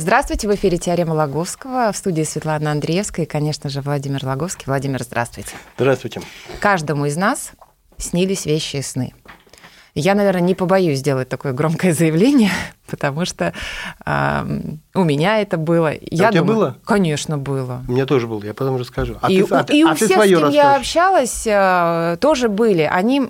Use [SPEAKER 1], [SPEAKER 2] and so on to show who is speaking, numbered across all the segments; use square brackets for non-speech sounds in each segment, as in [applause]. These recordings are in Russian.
[SPEAKER 1] Здравствуйте, в эфире «Теорема Лаговского», в студии Светлана Андреевская и, конечно же, Владимир Лаговский. Владимир, здравствуйте.
[SPEAKER 2] Здравствуйте.
[SPEAKER 1] Каждому из нас снились вещи и сны. Я, наверное, не побоюсь сделать такое громкое заявление, [laughs] потому что э, у меня это было. Я
[SPEAKER 2] у тебя
[SPEAKER 1] думаю,
[SPEAKER 2] было?
[SPEAKER 1] Конечно, было.
[SPEAKER 2] У меня тоже было, я потом расскажу. А
[SPEAKER 1] и
[SPEAKER 2] ты, а,
[SPEAKER 1] у, и
[SPEAKER 2] а
[SPEAKER 1] у
[SPEAKER 2] ты
[SPEAKER 1] всех, с кем я
[SPEAKER 2] расскажешь.
[SPEAKER 1] общалась, э, тоже были. Они,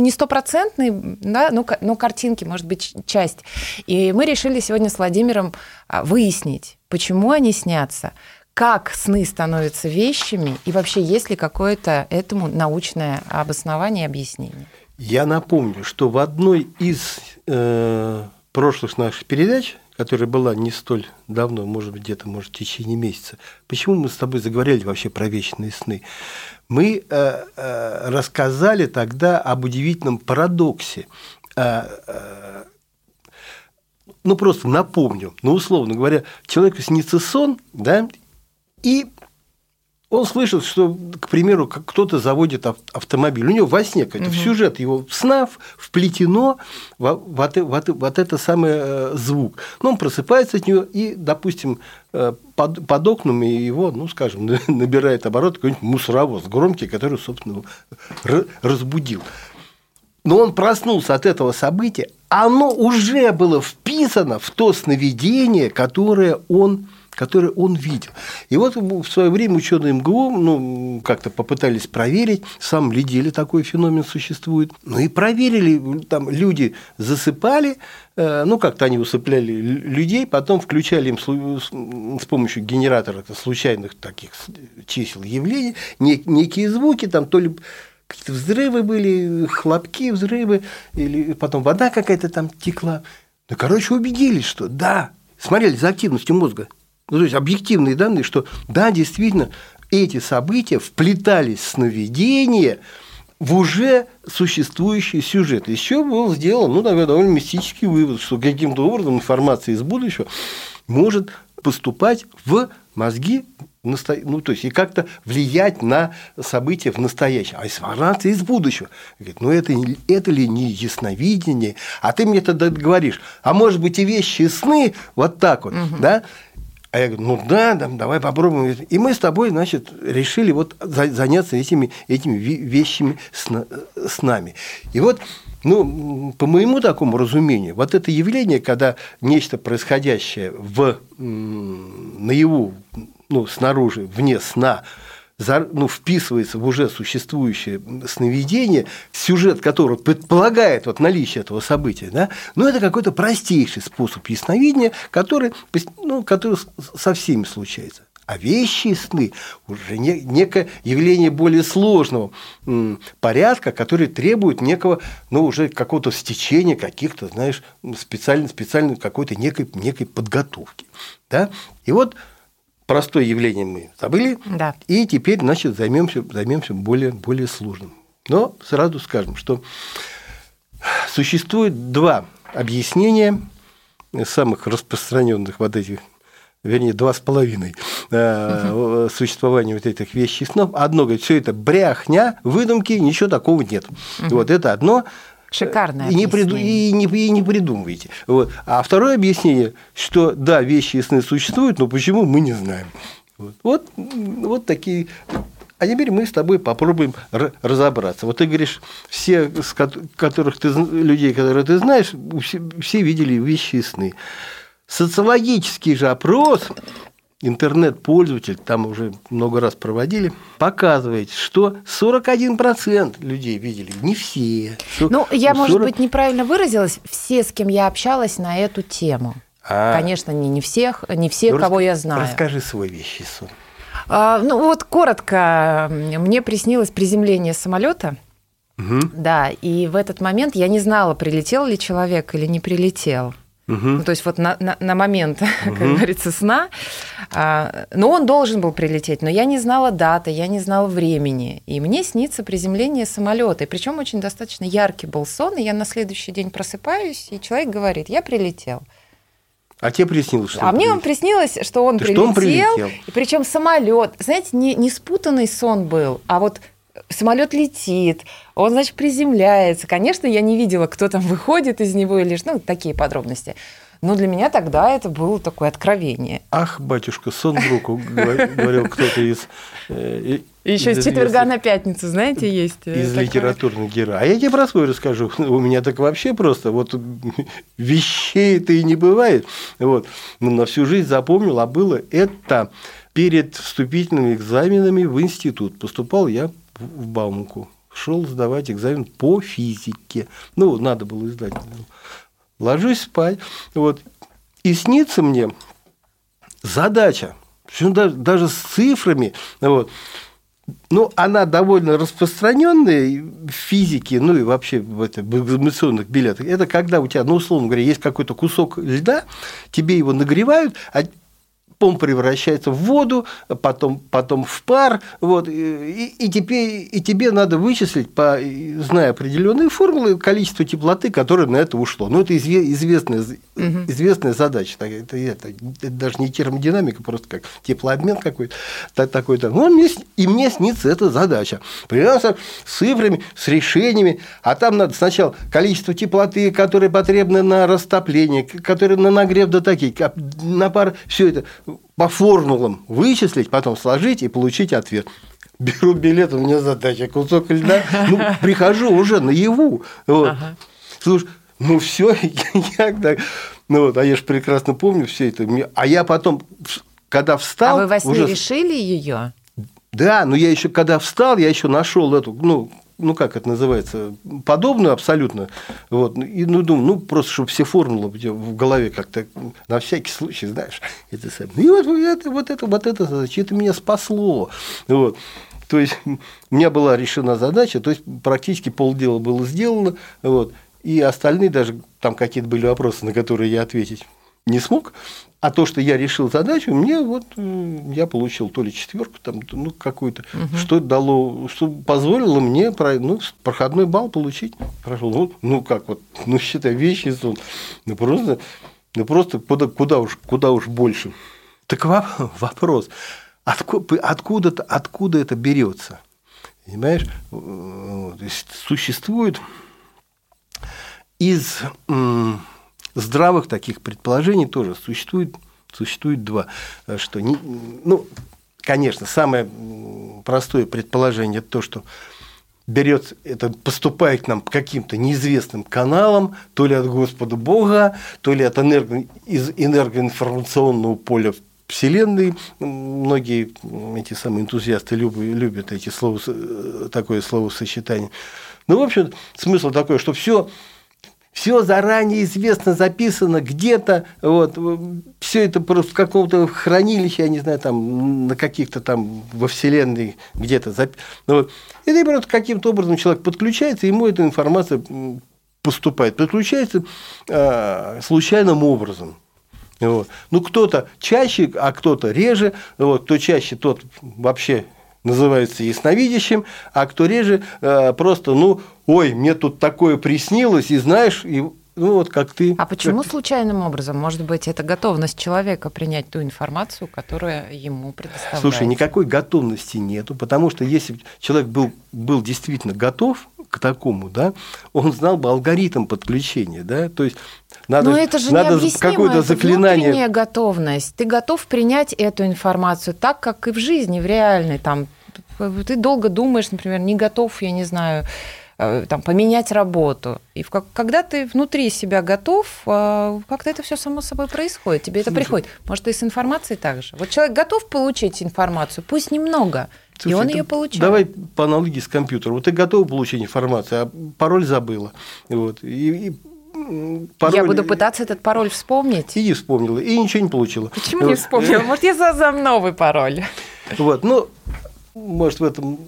[SPEAKER 1] не стопроцентные, да, но, но картинки, может быть, часть. И мы решили сегодня с Владимиром а, выяснить, почему они снятся, как сны становятся вещами, и вообще есть ли какое-то этому научное обоснование и объяснение.
[SPEAKER 2] Я напомню, что в одной из э, прошлых наших передач, которая была не столь давно, может быть, где-то, может, в течение месяца, почему мы с тобой заговорили вообще про вечные сны? Мы э, э, рассказали тогда об удивительном парадоксе. Э, э, ну, просто напомню, ну, условно говоря, человеку снится сон, да, и он слышит, что, к примеру, кто-то заводит ав- автомобиль. У него во сне какой-то в сюжет его сна в- вплетено во- вот, вот, вот это самый э, звук. Но он просыпается от него и, допустим, э, под, под окнами его, ну, скажем, [laughs] набирает оборот какой-нибудь мусоровоз громкий, который, собственно, разбудил. Но он проснулся от этого события, оно уже было вписано в то сновидение, которое он которое он видел. И вот в свое время ученые МГУ ну, как-то попытались проверить, в самом ли деле такой феномен существует. Ну и проверили, там люди засыпали, э, ну как-то они усыпляли лю- людей, потом включали им с помощью генератора случайных таких чисел явлений не- некие звуки, там то ли какие-то взрывы были, хлопки, взрывы, или потом вода какая-то там текла. Ну, короче, убедились, что да, смотрели за активностью мозга. Ну, то есть объективные данные, что да, действительно, эти события вплетались в сновидение в уже существующий сюжет. Еще был сделан, ну, наверное, довольно мистический вывод, что каким-то образом информация из будущего может поступать в мозги, ну, то есть, и как-то влиять на события в настоящем. А информация из будущего. Говорит, ну, это, это ли не ясновидение? А ты мне тогда говоришь, а может быть, и вещи, и сны вот так вот, да? А я говорю, ну да, да, давай попробуем. И мы с тобой, значит, решили вот за- заняться этими, этими вещами сна- с нами. И вот, ну, по моему такому разумению, вот это явление, когда нечто происходящее в, наяву, ну, снаружи, вне сна, ну, вписывается в уже существующее сновидение, сюжет которого предполагает вот наличие этого события, да, но это какой-то простейший способ ясновидения, который, ну, который со всеми случается. А вещи и сны уже не- некое явление более сложного порядка, который требует некого, ну, уже какого-то стечения каких-то, знаешь, специально, специально какой-то некой, некой подготовки. Да? И вот простое явление мы забыли,
[SPEAKER 1] Да.
[SPEAKER 2] и теперь, значит, займемся, займемся более, более сложным. Но сразу скажем, что существует два объяснения самых распространенных вот этих, вернее, два с половиной э, существования вот этих вещей снов. Одно говорит, все это бряхня, выдумки, ничего такого нет. Вот это одно.
[SPEAKER 1] Шикарное
[SPEAKER 2] И не, приду- и, не, и не придумывайте. Вот. А второе объяснение, что да, вещи и сны существуют, но почему мы не знаем. Вот, вот, вот такие. А теперь мы с тобой попробуем разобраться. Вот ты говоришь, все, с которых ты, людей, которые ты знаешь, все, все видели вещи и сны. Социологический же опрос интернет-пользователь, там уже много раз проводили, показывает, что 41% людей видели, не все.
[SPEAKER 1] Ну, я, может
[SPEAKER 2] 40
[SPEAKER 1] быть, неправильно выразилась. Все, с кем я общалась на эту тему.
[SPEAKER 2] А.
[SPEAKER 1] Конечно, не, не всех, не все,
[SPEAKER 2] Ну,
[SPEAKER 1] кого
[SPEAKER 2] рас-
[SPEAKER 1] я знаю.
[SPEAKER 2] Расскажи свой вещий сон.
[SPEAKER 1] А, ну вот коротко, мне приснилось приземление самолета. Да, и в этот момент я не знала, прилетел ли человек или не прилетел. Угу. Ну, то есть вот на, на, на момент, угу. [laughs] как говорится, сна. А, но он должен был прилететь, но я не знала даты, я не знала времени. И мне снится приземление самолета. И причем очень достаточно яркий был сон, и я на следующий день просыпаюсь, и человек говорит, я прилетел.
[SPEAKER 2] А тебе приснилось, что
[SPEAKER 1] А мне он приснилось, что он, прилетел,
[SPEAKER 2] что он прилетел,
[SPEAKER 1] и причем самолет. Знаете, не, не спутанный сон был, а вот самолет летит, он, значит, приземляется. Конечно, я не видела, кто там выходит из него или ну, такие подробности. Но для меня тогда это было такое откровение.
[SPEAKER 2] Ах, батюшка, сон в руку, говорил кто-то из...
[SPEAKER 1] Э, Еще с четверга на пятницу, знаете, есть.
[SPEAKER 2] Э, из литературных героев. А я тебе про свой расскажу. [laughs] У меня так вообще просто вот вещей-то и не бывает. Вот. Ну, на всю жизнь запомнил, а было это перед вступительными экзаменами в институт. Поступал я в Баумку. Шел сдавать экзамен по физике. Ну, надо было сдать. Ложусь спать. Вот. И снится мне задача, даже, даже с цифрами. Вот. Ну, она довольно распространенная в физике, ну и вообще в, это, в экзаменационных билетах. Это когда у тебя, ну, условно говоря, есть какой-то кусок льда, тебе его нагревают, а он превращается в воду, потом, потом в пар, вот, и, и, тебе, и тебе надо вычислить, по, зная определенные формулы, количество теплоты, которое на это ушло. Ну, это известная, угу. известная задача. Это, это, это даже не термодинамика, просто как теплообмен какой-то. Такой-то. Ну, мне, и мне снится эта задача. Придется с цифрами, с решениями, а там надо сначала количество теплоты, которое потребно на растопление, которое на нагрев до таких, на пар, все это по формулам вычислить, потом сложить и получить ответ. Беру билет, у меня задача кусок льда, ну, [laughs] прихожу уже наяву. Вот. Ага. Слушай, ну все, [laughs] я так, ну вот, а я же прекрасно помню все это. А я потом, когда встал...
[SPEAKER 1] А вы во сне уже... решили ее?
[SPEAKER 2] Да, но я еще когда встал, я еще нашел эту, ну, ну как это называется, подобную абсолютно. Вот, и ну, думаю, ну просто, чтобы все формулы в голове как-то на всякий случай, знаешь, [laughs] это самое. И вот это, вот это, вот это, задача, это меня спасло. Вот. То есть у меня была решена задача, то есть практически полдела было сделано, вот, и остальные даже там какие-то были вопросы, на которые я ответить не смог, а то, что я решил задачу, мне вот я получил то ли четверку, там, ну, какую-то, угу. что дало, что позволило мне ну, проходной балл получить. Прошел. Ну, ну как вот, [laughs] ну считай, вещи сон. Ну просто, ну просто куда, куда, уж, куда уж больше. Так [laughs] вопрос, откуда, откуда, откуда это берется? Понимаешь, то есть существует из здравых таких предположений тоже существует, существует два. Что не, ну, конечно, самое простое предположение это то, что берет это поступает к нам каким-то неизвестным каналом, то ли от Господа Бога, то ли от энерго, из энергоинформационного поля Вселенной. Многие эти самые энтузиасты любят, любят эти слова, такое словосочетание. Ну, в общем, смысл такой, что все все заранее известно, записано где-то, вот, все это просто в каком-то хранилище, я не знаю, там, на каких-то там во Вселенной где-то. Зап... Ну, вот. И ты просто каким-то образом человек подключается, ему эта информация поступает. Подключается э, случайным образом. Вот. Ну, кто-то чаще, а кто-то реже. Вот, кто чаще, тот вообще называется ясновидящим, а кто реже, э, просто, ну, ой, мне тут такое приснилось, и знаешь, и ну вот как ты.
[SPEAKER 1] А почему случайным образом? Может быть, это готовность человека принять ту информацию, которая ему предоставляется?
[SPEAKER 2] Слушай, никакой готовности нету, потому что если человек был, был действительно готов к такому, да, он знал бы алгоритм подключения, да, то есть надо,
[SPEAKER 1] Но это же надо какое-то заклинание. внутренняя готовность. Ты готов принять эту информацию так, как и в жизни, в реальной. Там, ты долго думаешь, например, не готов, я не знаю, Э, там, поменять работу. И в, когда ты внутри себя готов, э, как-то это все само собой происходит. Тебе это приходит. Может, и с информацией также. Вот человек готов получить информацию, пусть немного, Слушай, и он ее получает.
[SPEAKER 2] Давай по аналогии с компьютером. Вот ты готов получить информацию, а пароль забыла. Вот. И, и
[SPEAKER 1] пароль... Я буду пытаться этот пароль вспомнить.
[SPEAKER 2] И не вспомнила, и ничего не получила.
[SPEAKER 1] Почему не вспомнила? Может, я создам новый пароль?
[SPEAKER 2] Вот, ну, может, в этом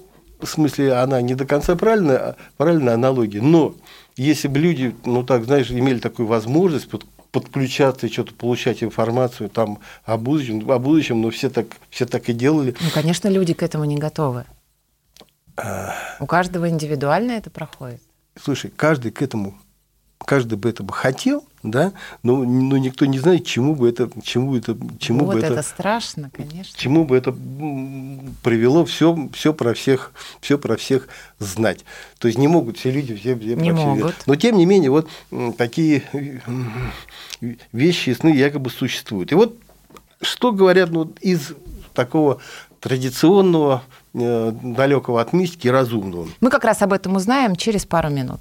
[SPEAKER 2] смысле она не до конца правильная, правильная аналогия, но если бы люди, ну так, знаешь, имели такую возможность подключаться и что-то получать информацию там о будущем, о будущем, но все так, все так и делали.
[SPEAKER 1] Ну, конечно, люди к этому не готовы. У каждого индивидуально это проходит.
[SPEAKER 2] Слушай, каждый к этому, каждый бы это бы хотел, да, но, но никто не знает, чему бы это, чему это, чему
[SPEAKER 1] вот
[SPEAKER 2] бы
[SPEAKER 1] это,
[SPEAKER 2] это,
[SPEAKER 1] страшно, конечно.
[SPEAKER 2] чему бы это привело все, все про всех, все про всех знать. То есть не могут все люди все, все
[SPEAKER 1] Не
[SPEAKER 2] про
[SPEAKER 1] могут.
[SPEAKER 2] знать. Но тем не менее вот такие м, вещи и сны якобы существуют. И вот что говорят ну, из такого традиционного, э, далекого от мистики, разумного.
[SPEAKER 1] Мы как раз об этом узнаем через пару минут.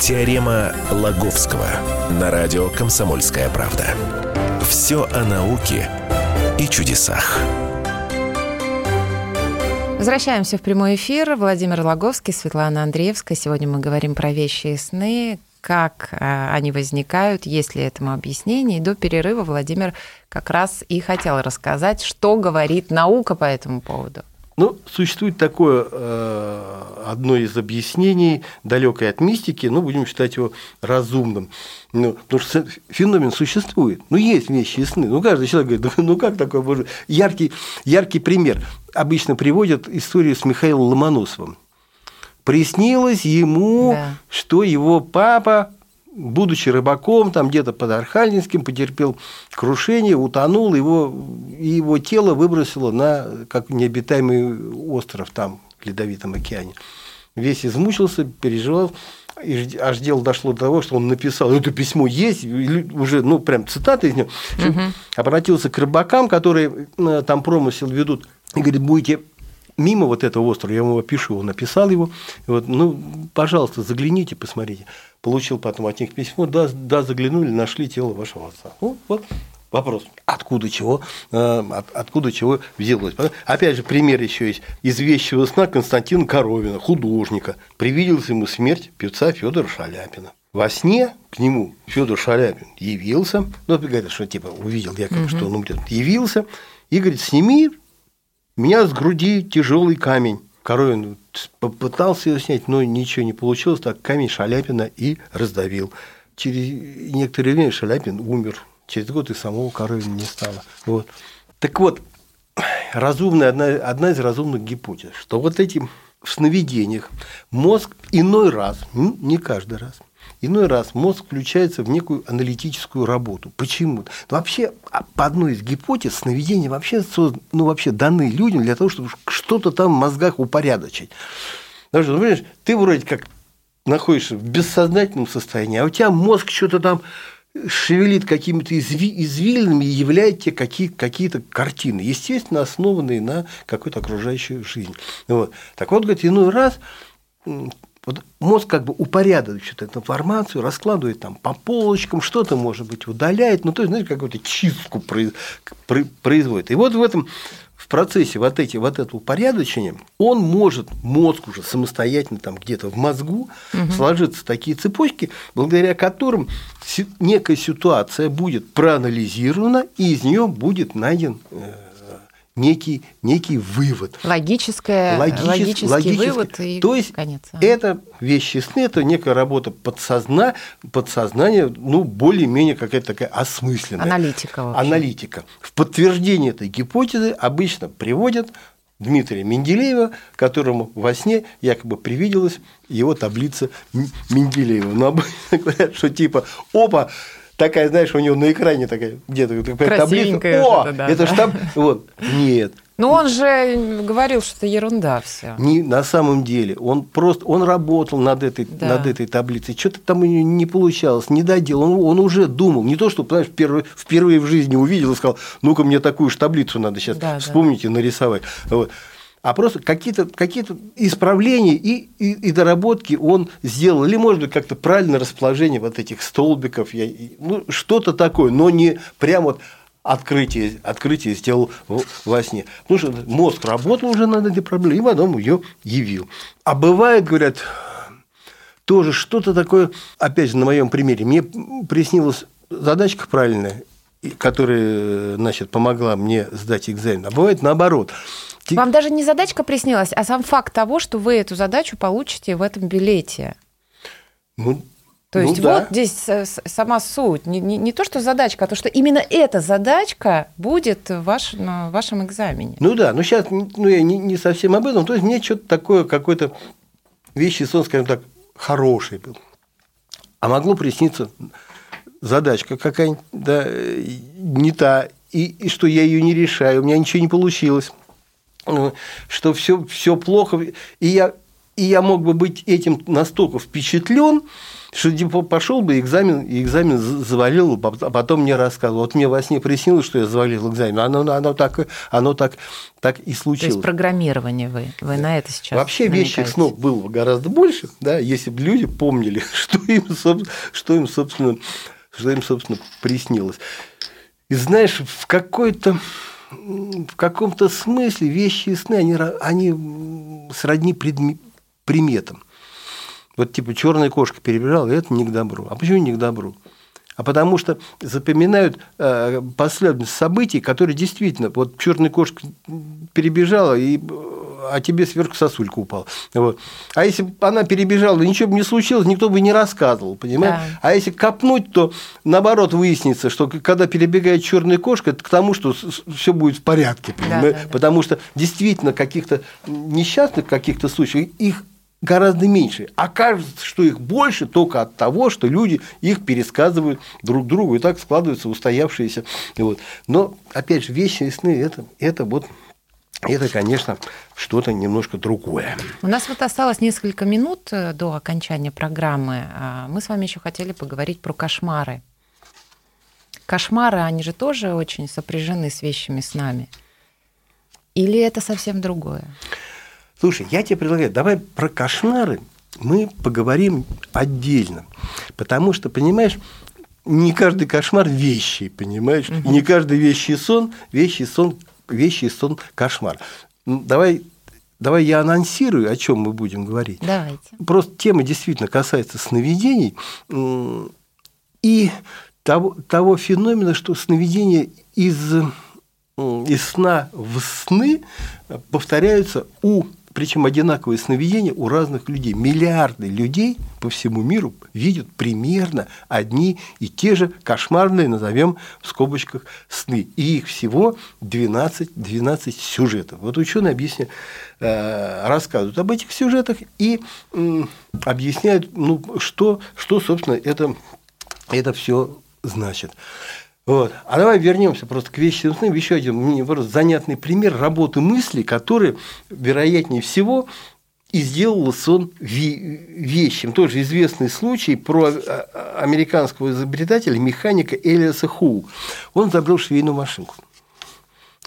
[SPEAKER 3] Теорема Лаговского на радио Комсомольская правда. Все о науке и чудесах.
[SPEAKER 1] Возвращаемся в прямой эфир. Владимир Логовский, Светлана Андреевская. Сегодня мы говорим про вещи и сны, как э, они возникают, есть ли этому объяснение. И до перерыва Владимир как раз и хотел рассказать, что говорит наука по этому поводу.
[SPEAKER 2] Ну, существует такое э, одно из объяснений, далекое от мистики, но будем считать его разумным. Ну, потому что феномен существует. Ну, есть вещи и сны. Ну, каждый человек говорит, ну как такое может? Яркий, яркий пример. Обычно приводят историю с Михаилом Ломоносовым. Приснилось ему,
[SPEAKER 1] Да.
[SPEAKER 2] что его папа, будучи рыбаком, там где-то под Архангельским, потерпел крушение, утонул, его, и его тело выбросило на как необитаемый остров там, в Ледовитом океане. Весь измучился, переживал, и аж дело дошло до того, что он написал, это письмо есть, уже, ну, прям цитата из него, обратился к рыбакам, которые э, там промысел ведут, и говорит, будете мимо вот этого острова, я вам его пишу, он написал его, вот, ну, пожалуйста, загляните, посмотрите. Получил потом от них письмо, да, да, заглянули, нашли тело вашего отца. Вот, вот вопрос, откуда чего, э, от- откуда чего взялось. Опять же, пример еще есть. Из вещего сна Константина Коровина, художника, привиделась ему смерть певца Федора Шаляпина. Во сне к нему Федор Шаляпин явился, ну, говорят, что типа увидел якобы, что он умрет, явился, и говорит, сними меня с груди тяжелый камень. Коровин попытался ее снять, но ничего не получилось, так камень Шаляпина и раздавил. Через некоторое время Шаляпин умер. Через год и самого Коровина не стало. Вот. Так вот, разумная, одна, одна из разумных гипотез, что вот эти в сновидениях мозг иной раз, не каждый раз, иной раз мозг включается в некую аналитическую работу. Почему? Ну, вообще, а, по одной из гипотез, сновидения вообще, ну, вообще даны людям для того, чтобы что-то там в мозгах упорядочить. Потому что, ну, понимаешь, ты вроде как находишься в бессознательном состоянии, а у тебя мозг что-то там шевелит какими-то изви- извилинами и являет тебе какие- какие-то картины, естественно, основанные на какой-то окружающей жизни. Вот. Так вот, говорит, иной раз вот мозг как бы упорядочивает эту информацию, раскладывает там по полочкам, что-то, может быть, удаляет, ну, то есть, знаете, какую-то чистку произ- про- производит. И вот в этом в процессе вот, эти, вот этого упорядочения он может, мозг уже самостоятельно там где-то в мозгу сложиться такие цепочки, благодаря которым некая ситуация будет проанализирована, и из нее будет найден э, некий, некий вывод.
[SPEAKER 1] Логическое,
[SPEAKER 2] Логичес-
[SPEAKER 1] логический
[SPEAKER 2] логически.
[SPEAKER 1] вывод и
[SPEAKER 2] То есть
[SPEAKER 1] конец. а.
[SPEAKER 2] это вещи сны, это некая работа подсозна, подсознания, ну, более-менее какая-то такая осмысленная.
[SPEAKER 1] Аналитика, в общем.
[SPEAKER 2] Аналитика. В подтверждение этой гипотезы обычно приводят Дмитрия Менделеева, которому во сне якобы привиделась его таблица Менделеева. Но обычно говорят, что типа, опа, такая, знаешь, у него на экране такая где-то такая таблица. О,
[SPEAKER 1] что-то, да,
[SPEAKER 2] это
[SPEAKER 1] да.
[SPEAKER 2] ж там. Вот. Нет.
[SPEAKER 1] Ну, он же говорил, что это ерунда все.
[SPEAKER 2] Не, на самом деле, он просто он работал над этой,
[SPEAKER 1] Да.
[SPEAKER 2] над этой таблицей. Что-то там у него не получалось, не доделал. Он, он уже думал. Не то, что, понимаешь, впервые, впервые в жизни увидел и сказал, ну-ка, мне такую же таблицу надо сейчас
[SPEAKER 1] Да, да.
[SPEAKER 2] вспомнить и нарисовать. Вот. А просто какие-то какие исправления и, и, и доработки он сделал. Или, может быть, как-то правильное расположение вот этих столбиков, я, ну, что-то такое, но не прям вот открытие, открытие сделал во сне. Потому что мозг работал уже над этой проблемой, и потом ее явил. А бывает, говорят, тоже что-то такое, опять же, на моем примере, мне приснилась задачка правильная, которая, значит, помогла мне сдать экзамен. А бывает наоборот.
[SPEAKER 1] Вам даже не задачка приснилась, а сам факт того, что вы эту задачу получите в этом билете.
[SPEAKER 2] Ну,
[SPEAKER 1] то есть ну, вот да. здесь сама суть. Не, не, не то, что задачка, а то, что именно эта задачка будет в ваш, на вашем экзамене.
[SPEAKER 2] Ну да, но сейчас ну, я не, не совсем об этом. То есть мне что-то такое, какой-то вещи сон, скажем так, хороший был. А могло присниться задачка какая-нибудь да, не та, и, и что я ее не решаю, у меня ничего не получилось, ну, что все, все плохо, и я, и я мог бы быть этим настолько впечатлен, что типа, пошел бы экзамен, и экзамен завалил, а потом мне рассказывал. Вот мне во сне приснилось, что я завалил экзамен. Оно, оно, так, оно так, так и случилось. То
[SPEAKER 1] есть программирование вы, вы на это сейчас
[SPEAKER 2] Вообще вещих снов было гораздо больше, да, если бы люди помнили, [laughs] что им, что им, собственно, что им, собственно, приснилось. И знаешь, в какой-то в каком-то смысле вещи и сны, они, они сродни предме, приметам. Вот типа черная кошка перебирала, это не к добру. А почему не к добру? А потому что запоминают э, последовательность событий, которые действительно, вот черная кошка перебежала, и, а тебе сверху сосулька упала. Вот. А если бы она перебежала, ничего бы не случилось, никто бы не рассказывал, понимаешь? Да. А если копнуть, то наоборот выяснится, что когда перебегает черная кошка, это к тому, что все будет в порядке, понимаешь? Да, да, да. Потому что действительно каких-то несчастных каких-то случаев, их гораздо меньше. Окажется, что их больше только от того, что люди их пересказывают друг другу, и так складываются устоявшиеся. Вот. Но, опять же, вещи и сны это, это вот это, конечно, что-то немножко другое.
[SPEAKER 1] У нас вот осталось несколько минут э, до окончания программы. А мы с вами еще хотели поговорить про кошмары. Кошмары, они же тоже очень сопряжены с вещами с нами. Или это совсем другое?
[SPEAKER 2] Слушай, я тебе предлагаю, давай про кошмары мы поговорим отдельно. Потому что, понимаешь, не каждый кошмар вещи, понимаешь? Угу. И не каждый вещий сон, вещий сон, вещий сон кошмар. Давай Давай я анонсирую, о чем мы будем говорить.
[SPEAKER 1] Давайте.
[SPEAKER 2] Просто тема действительно касается сновидений и того, того феномена, что сновидения из, из сна в сны повторяются у причем одинаковые сновидения у разных людей. Миллиарды людей по всему миру видят примерно одни и те же кошмарные, назовем в скобочках, сны. И их всего 12, 12 сюжетов. Вот ученые объясняют, э, рассказывают об этих сюжетах и объясняют, ну, что, что собственно, это, это все значит. Вот. А давай вернемся просто к вещи сны. Еще один мне просто занятный пример работы мысли, который, вероятнее всего, и сделал сон вещим. Тоже известный случай про а, а, американского изобретателя, механика Элиаса Ху. Он изобрел швейную машинку.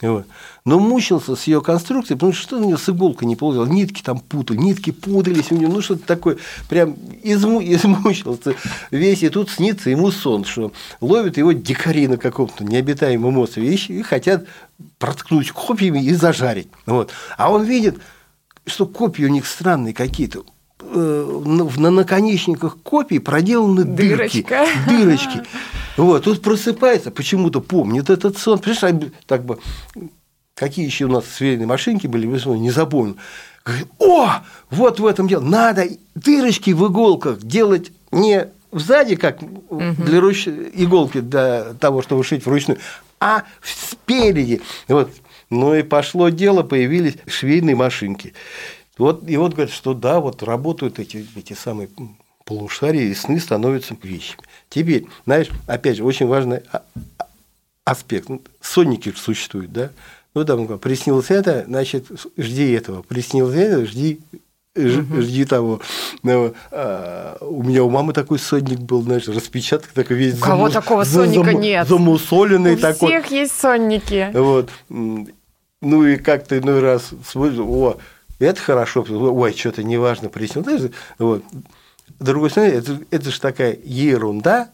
[SPEAKER 2] Вот. Но мучился с ее конструкцией, потому что что у него с иголкой не получилось. Нитки там путали, нитки путались у него, ну что-то такое, прям изму, [laughs] измучился весь. И тут снится ему сон, что ловят его дикари на каком-то необитаемом острове и, хотят проткнуть копьями и зажарить. Вот. А он видит, что копья у них странные какие-то на наконечниках копий проделаны дырки,
[SPEAKER 1] Дырочка.
[SPEAKER 2] дырочки. Вот, тут просыпается, почему-то помнит этот сон. Понимаешь, так бы, какие еще у нас свейные машинки были, не запомнил. Говорит, о, вот в этом дело. Надо дырочки в иголках делать не сзади, как угу. для руч... иголки для того, чтобы шить вручную, а спереди. Вот. Ну и пошло дело, появились швейные машинки. Вот, и вот говорят, что да, вот работают эти, эти самые полушария, и сны становятся вещами. Теперь, знаешь, опять же, очень важный аспект. Сонники существуют, да? Ну, там, приснилось это, значит, жди этого. Приснилось это, жди жди того. Ну, а, у меня у мамы такой сонник был, знаешь, распечаток такой весь. У
[SPEAKER 1] кого зам... такого сонника зам... нет?
[SPEAKER 2] Замусоленный
[SPEAKER 1] у
[SPEAKER 2] такой.
[SPEAKER 1] У всех есть сонники.
[SPEAKER 2] Вот. Ну и как-то иной раз смотришь, о, это хорошо, ой, что-то неважно приснилось. Знаешь, Вот. Другой стороны, это, это же такая ерунда,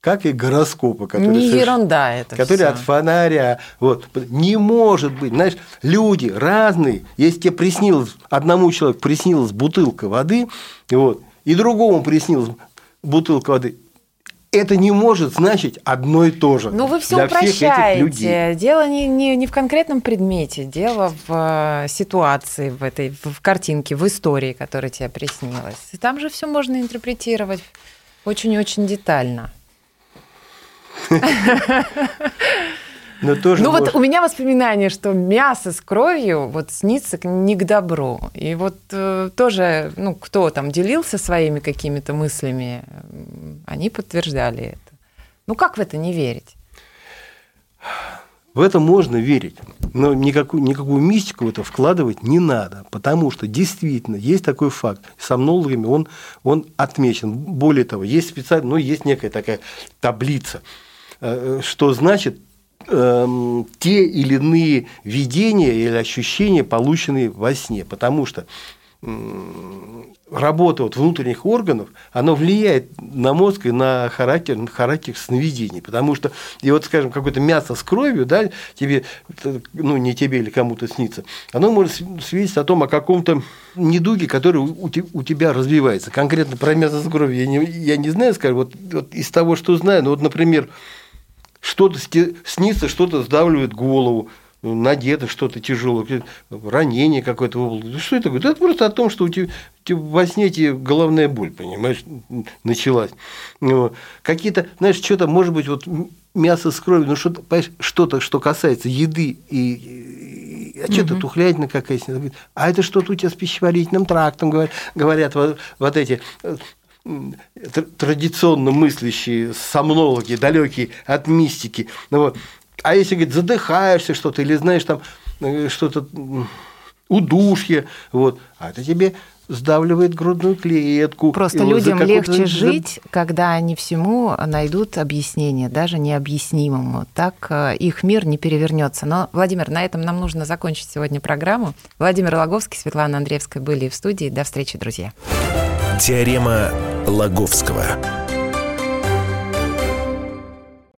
[SPEAKER 2] как и гороскопы, которые,
[SPEAKER 1] Не ерунда это
[SPEAKER 2] которые
[SPEAKER 1] всё.
[SPEAKER 2] от фонаря. Вот. Не может быть. Знаешь, люди разные. Если тебе приснилось, одному человеку приснилась бутылка воды, вот, и другому приснилась бутылка воды, это не может значить одно и то же.
[SPEAKER 1] Ну, вы все
[SPEAKER 2] для
[SPEAKER 1] упрощаете. Дело не, не, не в конкретном предмете, дело в э, ситуации, в этой, в, в картинке, в истории, которая тебе приснилась. И там же все можно интерпретировать очень-очень детально. [laughs]
[SPEAKER 2] Но тоже
[SPEAKER 1] ну, вот
[SPEAKER 2] может-
[SPEAKER 1] у меня воспоминание, что мясо с кровью вот снится не к добру. И вот э, тоже, ну, кто там делился своими какими-то мыслями, они подтверждали это. Ну, как в это не верить?
[SPEAKER 2] В это можно верить, но никакую, никакую мистику в это вкладывать не надо, потому что действительно есть такой факт. Сомнологами он, он отмечен. Более того, есть специально, ну, есть некая такая таблица, э, что значит эм, те или иные видения или ощущения, полученные во сне. Потому что работа вот внутренних органов, она влияет на мозг и на характер, на характер сновидений. Потому что, и вот, скажем, какое-то мясо с кровью, да, тебе, ну, не тебе или кому-то снится, оно может свидетельствовать о том, о каком-то недуге, который у тебя развивается. Конкретно про мясо с кровью я не, я не знаю, скажем, вот, вот из того, что знаю, ну, вот, например, что-то снится, что-то сдавливает голову, надето что-то тяжелое, ранение какое-то области. Что это такое? Да Это просто о том, что у тебя, во сне тебе головная боль, понимаешь, началась. Ну, Какие-то, знаешь, что-то, может быть, вот мясо с кровью, ну что-то, понимаешь, что-то, что касается еды и, и- а что-то тухлятина какая-то, а это что-то у тебя с пищеварительным трактом, говорят, говорят вот, вот эти э, традиционно мыслящие сомнологи, далекие от мистики. Ну, вот. А если, говорит, задыхаешься что-то, или знаешь, там э, что-то удушье, вот, а это тебе сдавливает грудную клетку.
[SPEAKER 1] Просто людям легче жить, когда они всему найдут объяснение, даже необъяснимому. Так э, их мир не перевернется. Но, Владимир, на этом нам нужно закончить сегодня программу. Владимир Логовский, Светлана Андреевская были в студии. До встречи, друзья.
[SPEAKER 3] Теорема Лаговского.